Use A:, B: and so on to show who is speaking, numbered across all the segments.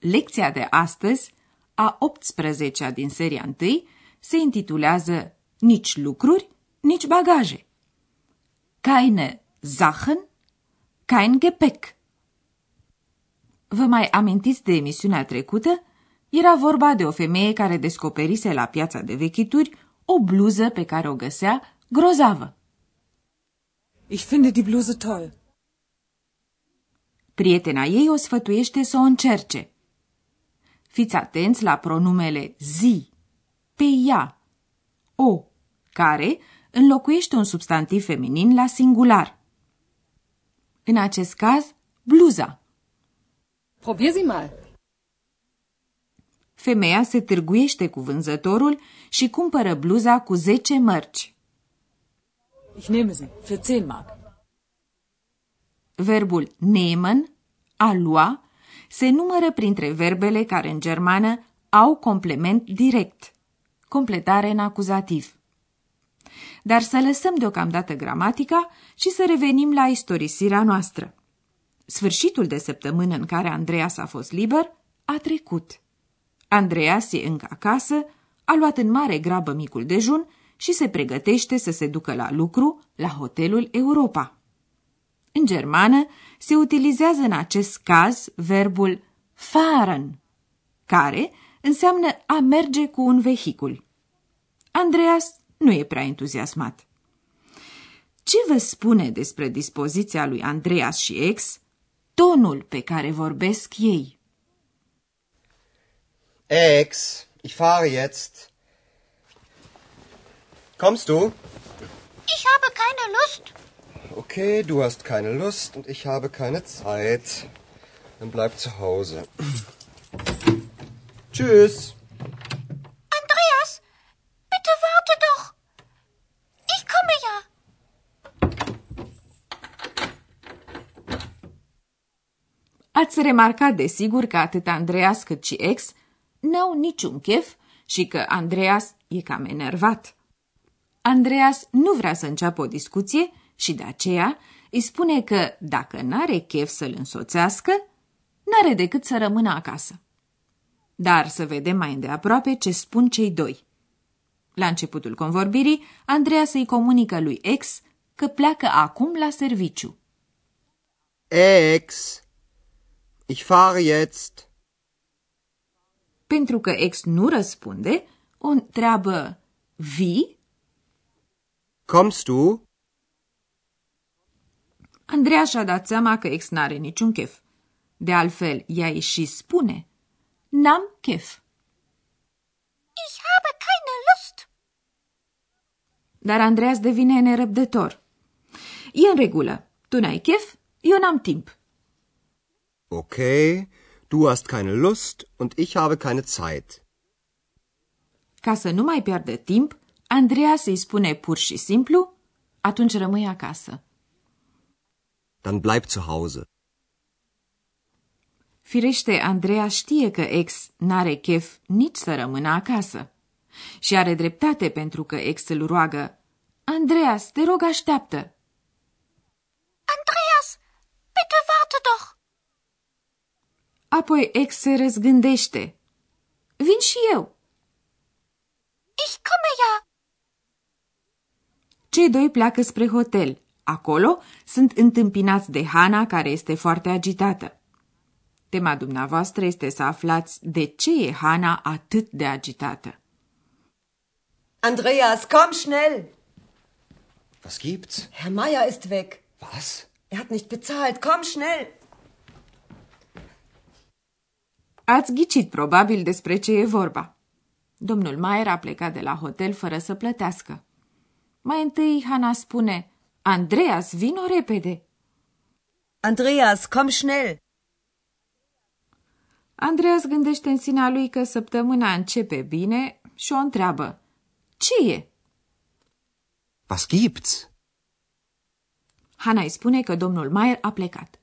A: Lecția de astăzi, a 18-a din seria 1, se intitulează Nici lucruri, nici bagaje. Keine Sachen, kein Gepäck. Vă mai amintiți de emisiunea trecută? Era vorba de o femeie care descoperise la piața de vechituri o bluză pe care o găsea grozavă.
B: Ich finde die Bluse toll.
A: Prietena ei o sfătuiește să o încerce. Fiți atenți la pronumele zi, pe ea, o, care înlocuiește un substantiv feminin la singular. În acest caz, bluza.
B: Probier sie mal.
A: Femeia se târguiește cu vânzătorul și cumpără bluza cu 10 mărci.
B: Ich nehme sie für 10 Mark.
A: Verbul nehmen, a lua, se numără printre verbele care în germană au complement direct, completare în acuzativ. Dar să lăsăm deocamdată gramatica și să revenim la istorisirea noastră. Sfârșitul de săptămână în care Andreas a fost liber a trecut. Andreas e încă acasă, a luat în mare grabă micul dejun și se pregătește să se ducă la lucru la hotelul Europa. În germană se utilizează în acest caz verbul fahren, care înseamnă a merge cu un vehicul. Andreas nu e prea entuziasmat. Ce vă spune despre dispoziția lui Andreas și ex tonul pe care vorbesc ei?
C: Ex, ich fahre jetzt. Kommst du?
D: Ich habe keine Lust.
C: Okay, du hast keine Lust und ich habe keine Zeit. Dann bleib zu Hause. Tschüss.
D: Andreas, bitte warte doch. Ich komme ja.
A: Ați remarcat desigur că atât Andreas cât și ex n-au niciun chef și că Andreas e cam enervat. Andreas nu vrea să înceapă o discuție și de aceea îi spune că dacă n-are chef să-l însoțească, n-are decât să rămână acasă. Dar să vedem mai îndeaproape ce spun cei doi. La începutul convorbirii, Andreas îi comunică lui ex că pleacă acum la serviciu.
C: Ex, ich fahre jetzt.
A: Pentru că ex nu răspunde, o întreabă vii?
C: Kommst du?
A: Andreea și-a dat seama că ex n-are niciun chef. De altfel, ea îi și spune, n-am chef.
D: Ich habe keine Lust.
A: Dar Andreas devine nerăbdător. E în regulă. Tu n-ai chef, eu n-am timp.
C: Okay, du hast keine Lust und ich habe keine Zeit.
A: Ca să nu mai piardă timp, Andreea îi spune pur și simplu, atunci rămâi acasă.
C: Dann bleib zu Hause.
A: Firește, Andreea știe că ex n-are chef nici să rămână acasă. Și are dreptate pentru că ex îl roagă, Andreas, te rog, așteaptă.
D: Andreas, bitte warte doch.
A: Apoi ex se răzgândește. Vin și eu.
D: Ich komme ja.
A: Cei doi pleacă spre hotel. Acolo sunt întâmpinați de Hana, care este foarte agitată. Tema dumneavoastră este să aflați de ce e Hana atât de agitată.
E: Andreas, komm schnell!
C: Was gibt's?
E: Herr Meier ist weg.
C: Was?
E: Er hat nicht bezahlt. Komm schnell!
A: Ați ghicit probabil despre ce e vorba. Domnul Maier a plecat de la hotel fără să plătească. Mai întâi Hana spune, Andreas, vino repede.
E: Andreas, komm schnell!
A: Andreas gândește în sinea lui că săptămâna începe bine și o întreabă. Ce e?
F: Was gibt's?
A: Hana îi spune că domnul Maier a plecat.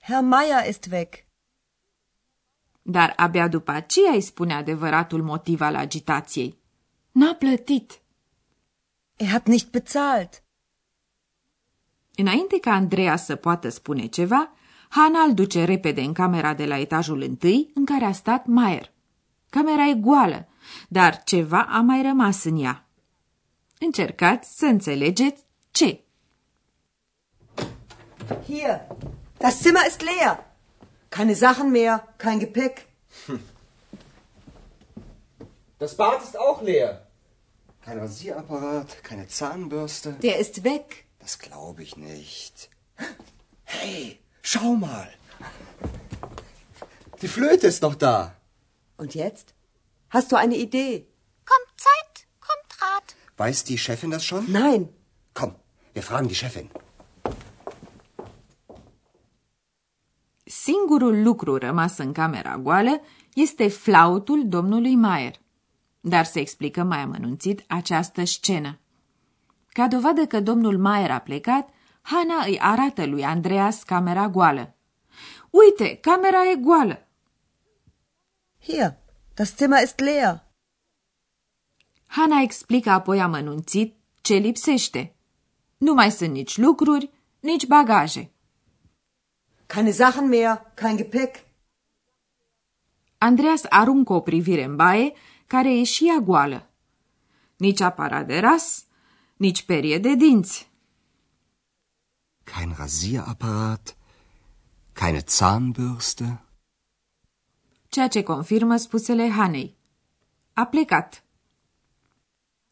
E: Herr Meier ist weg.
A: Dar abia după aceea îi spune adevăratul motiv al agitației. N-a plătit.
E: Er hat nicht bezahlt.
A: Înainte ca Andreea să poată spune ceva, Hana îl duce repede în camera de la etajul întâi în care a stat Maier. Camera e goală, dar ceva a mai rămas în ea. Încercați să înțelegeți ce.
E: Hier, das Zimmer ist leer. Keine Sachen mehr, kein Gepäck.
C: Das Bad ist auch leer. Kein Rasierapparat, keine Zahnbürste.
E: Der ist weg.
C: Das glaube ich nicht. Hey, schau mal. Die Flöte ist noch da.
E: Und jetzt? Hast du eine Idee?
D: Kommt Zeit, kommt Rat.
C: Weiß die Chefin das schon?
E: Nein.
C: Komm, wir fragen die Chefin.
A: Singurul lucru rămas în camera goală este flautul domnului Maier. Dar se explică mai amănunțit această scenă. Ca dovadă că domnul Maier a plecat, Hana îi arată lui Andreas camera goală. Uite, camera e goală!
E: Hier, das Zimmer ist leer.
A: Hana explică apoi amănunțit ce lipsește. Nu mai sunt nici lucruri, nici bagaje.
E: Keine Sachen mehr, kein Gepäck.
A: Andreas aruncă o privire în baie, care e și ea goală. Nici aparat de ras, nici perie de dinți.
C: Kein Rasierapparat, keine Zahnbürste.
A: Ceea ce confirmă spusele Hanei. A plecat.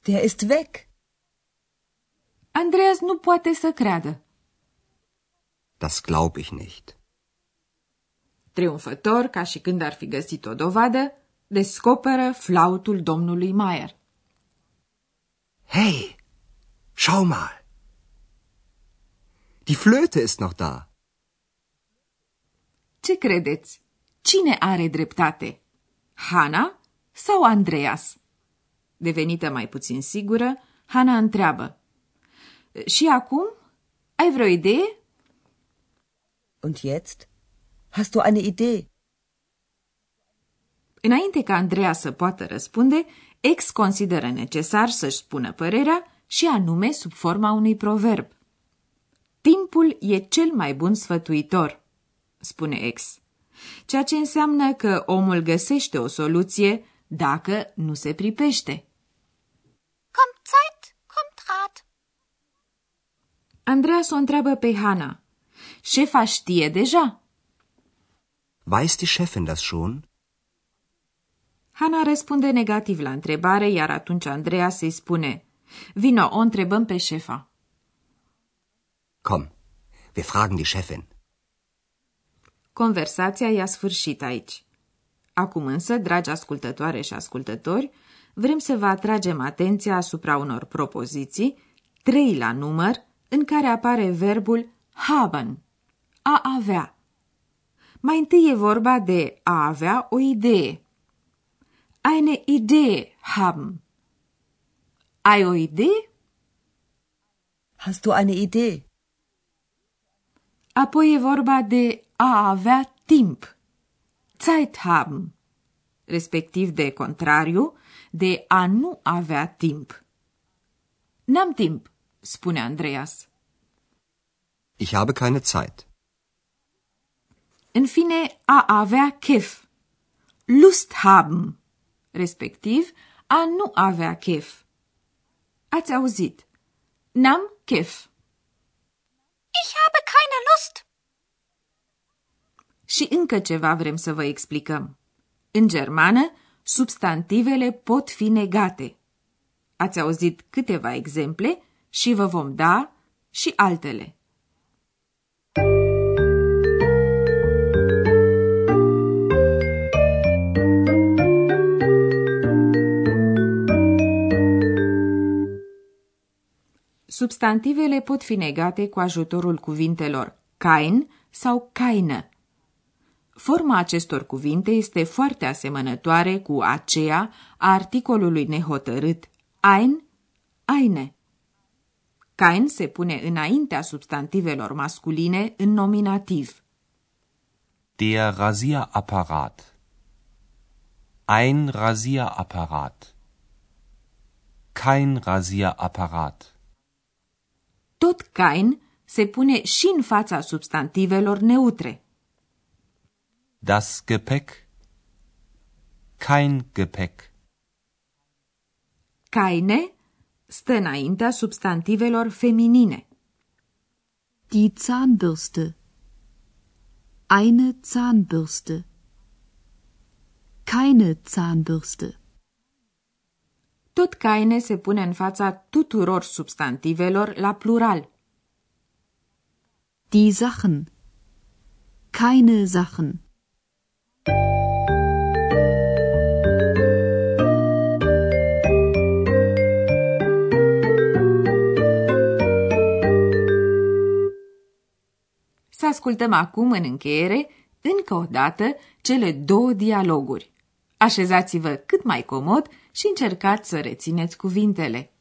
E: Der ist weg.
A: Andreas nu poate să creadă.
C: Das glaub ich nicht.
A: Triumfător, ca și când ar fi găsit o dovadă, descoperă flautul domnului Maier.
C: Hey, schau mal. Die Flöte ist noch da.
A: Ce credeți? Cine are dreptate? Hana sau Andreas? Devenită mai puțin sigură, Hana întreabă. Și acum? Ai vreo idee?
E: Und jetzt? Hast du eine Idee?
A: Înainte ca Andreea să poată răspunde, ex consideră necesar să-și spună părerea și anume sub forma unui proverb. Timpul e cel mai bun sfătuitor, spune ex, ceea ce înseamnă că omul găsește o soluție dacă nu se pripește.
D: Kommt Zeit, kommt Rat.
A: Andreas o întreabă pe Hana. Șefa știe deja?
C: Weiß die Chefin das schon?
A: Hana răspunde negativ la întrebare, iar atunci Andreea îi spune Vino, o întrebăm pe șefa.
C: Komm, wir fragen die Chefin.
A: Conversația i-a sfârșit aici. Acum însă, dragi ascultătoare și ascultători, vrem să vă atragem atenția asupra unor propoziții, trei la număr, în care apare verbul haben, a avea. Mai întâi e vorba de a avea o idee. Eine Idee haben. Ai o idee?
E: Hast du eine Idee?
A: Apoi e vorba de a avea timp. Zeit haben. Respectiv de contrariu, de a nu avea timp. N-am timp, spune Andreas.
C: Ich habe keine Zeit.
A: În fine, a avea chef. Lust haben. Respectiv, a nu avea chef. Ați auzit. N-am chef.
D: Ich habe keine Lust.
A: Și încă ceva vrem să vă explicăm. În germană, substantivele pot fi negate. Ați auzit câteva exemple și vă vom da și altele. Substantivele pot fi negate cu ajutorul cuvintelor kein sau keine. Forma acestor cuvinte este foarte asemănătoare cu aceea a articolului nehotărât ein, eine. Kein se pune înaintea substantivelor masculine în nominativ.
F: Der Rasierapparat. Ein Rasierapparat. Kein Rasierapparat.
A: Tot kein se pune și în fața substantivelor neutre.
F: Das Gepäck. Kein Gepäck.
A: Keine stă înaintea substantivelor feminine.
G: Die Zahnbürste. Eine Zahnbürste. Keine Zahnbürste.
A: Tot keine se pune în fața tuturor substantivelor la plural.
G: Die Sachen. Keine Sachen.
A: Să ascultăm acum în încheiere, încă o dată, cele două dialoguri. Așezați-vă cât mai comod și încercați să rețineți cuvintele.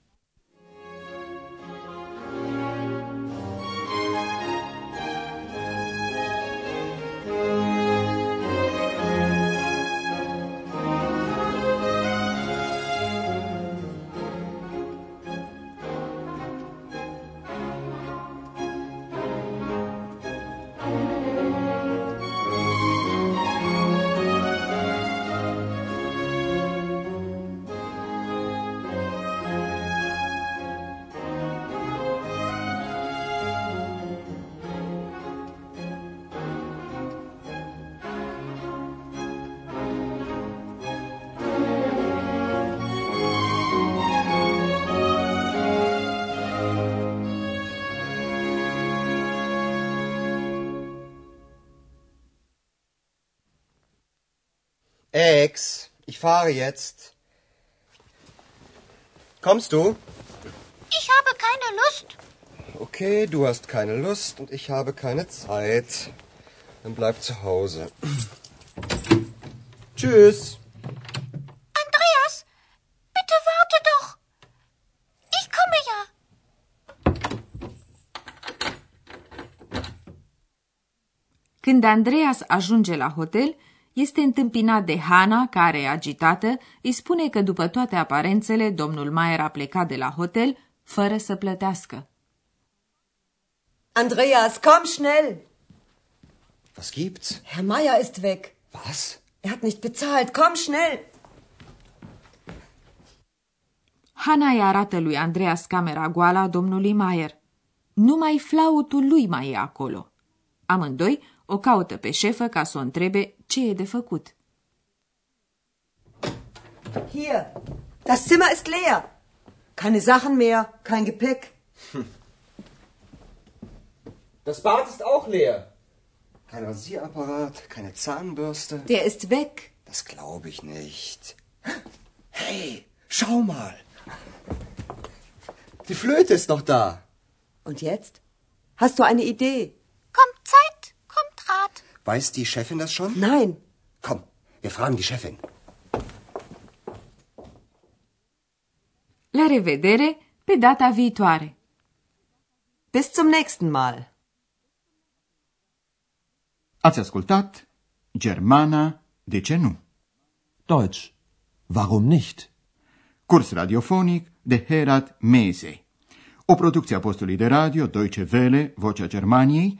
C: Ex, ich fahre jetzt. Kommst du?
D: Ich habe keine Lust.
C: Okay, du hast keine Lust und ich habe keine Zeit. Dann bleib zu Hause. Tschüss.
D: Andreas, bitte warte doch. Ich komme ja.
A: Când Andreas ajunge la hotel, este întâmpinat de Hana, care, agitată, îi spune că după toate aparențele, domnul Maier a plecat de la hotel fără să plătească.
E: Andreas, komm schnell.
C: Was gibt's?
E: Herr Meier ist weg.
C: Was?
E: Er hat nicht bezahlt. Komm schnell.
A: Hana îi arată lui Andreas camera goală a domnului Maier. Numai flautul lui mai e acolo. Amândoi o caută pe șefă ca să o întrebe ce e de făcut.
E: Hier. Das Zimmer ist leer. Keine Sachen mehr, kein Gepäck.
H: Das Bad ist auch leer.
C: Kein Rasierapparat, keine Zahnbürste.
E: Der ist weg.
C: Das glaube ich nicht. Hey, schau mal. Die Flöte ist noch da.
E: Und jetzt? Hast du eine Idee?
C: Weiß die Chefin das schon?
E: Nein.
C: Komm, wir fragen die Chefin.
A: La revedere pe data viitoare!
E: Bis zum nächsten Mal.
I: Ați ascultat Germana, de ce nu?
H: Deutsch. Warum nicht?
I: Curs radiofonic de Herat Mese. O producție a postului de radio Deutsche Welle, Vocea Germaniei,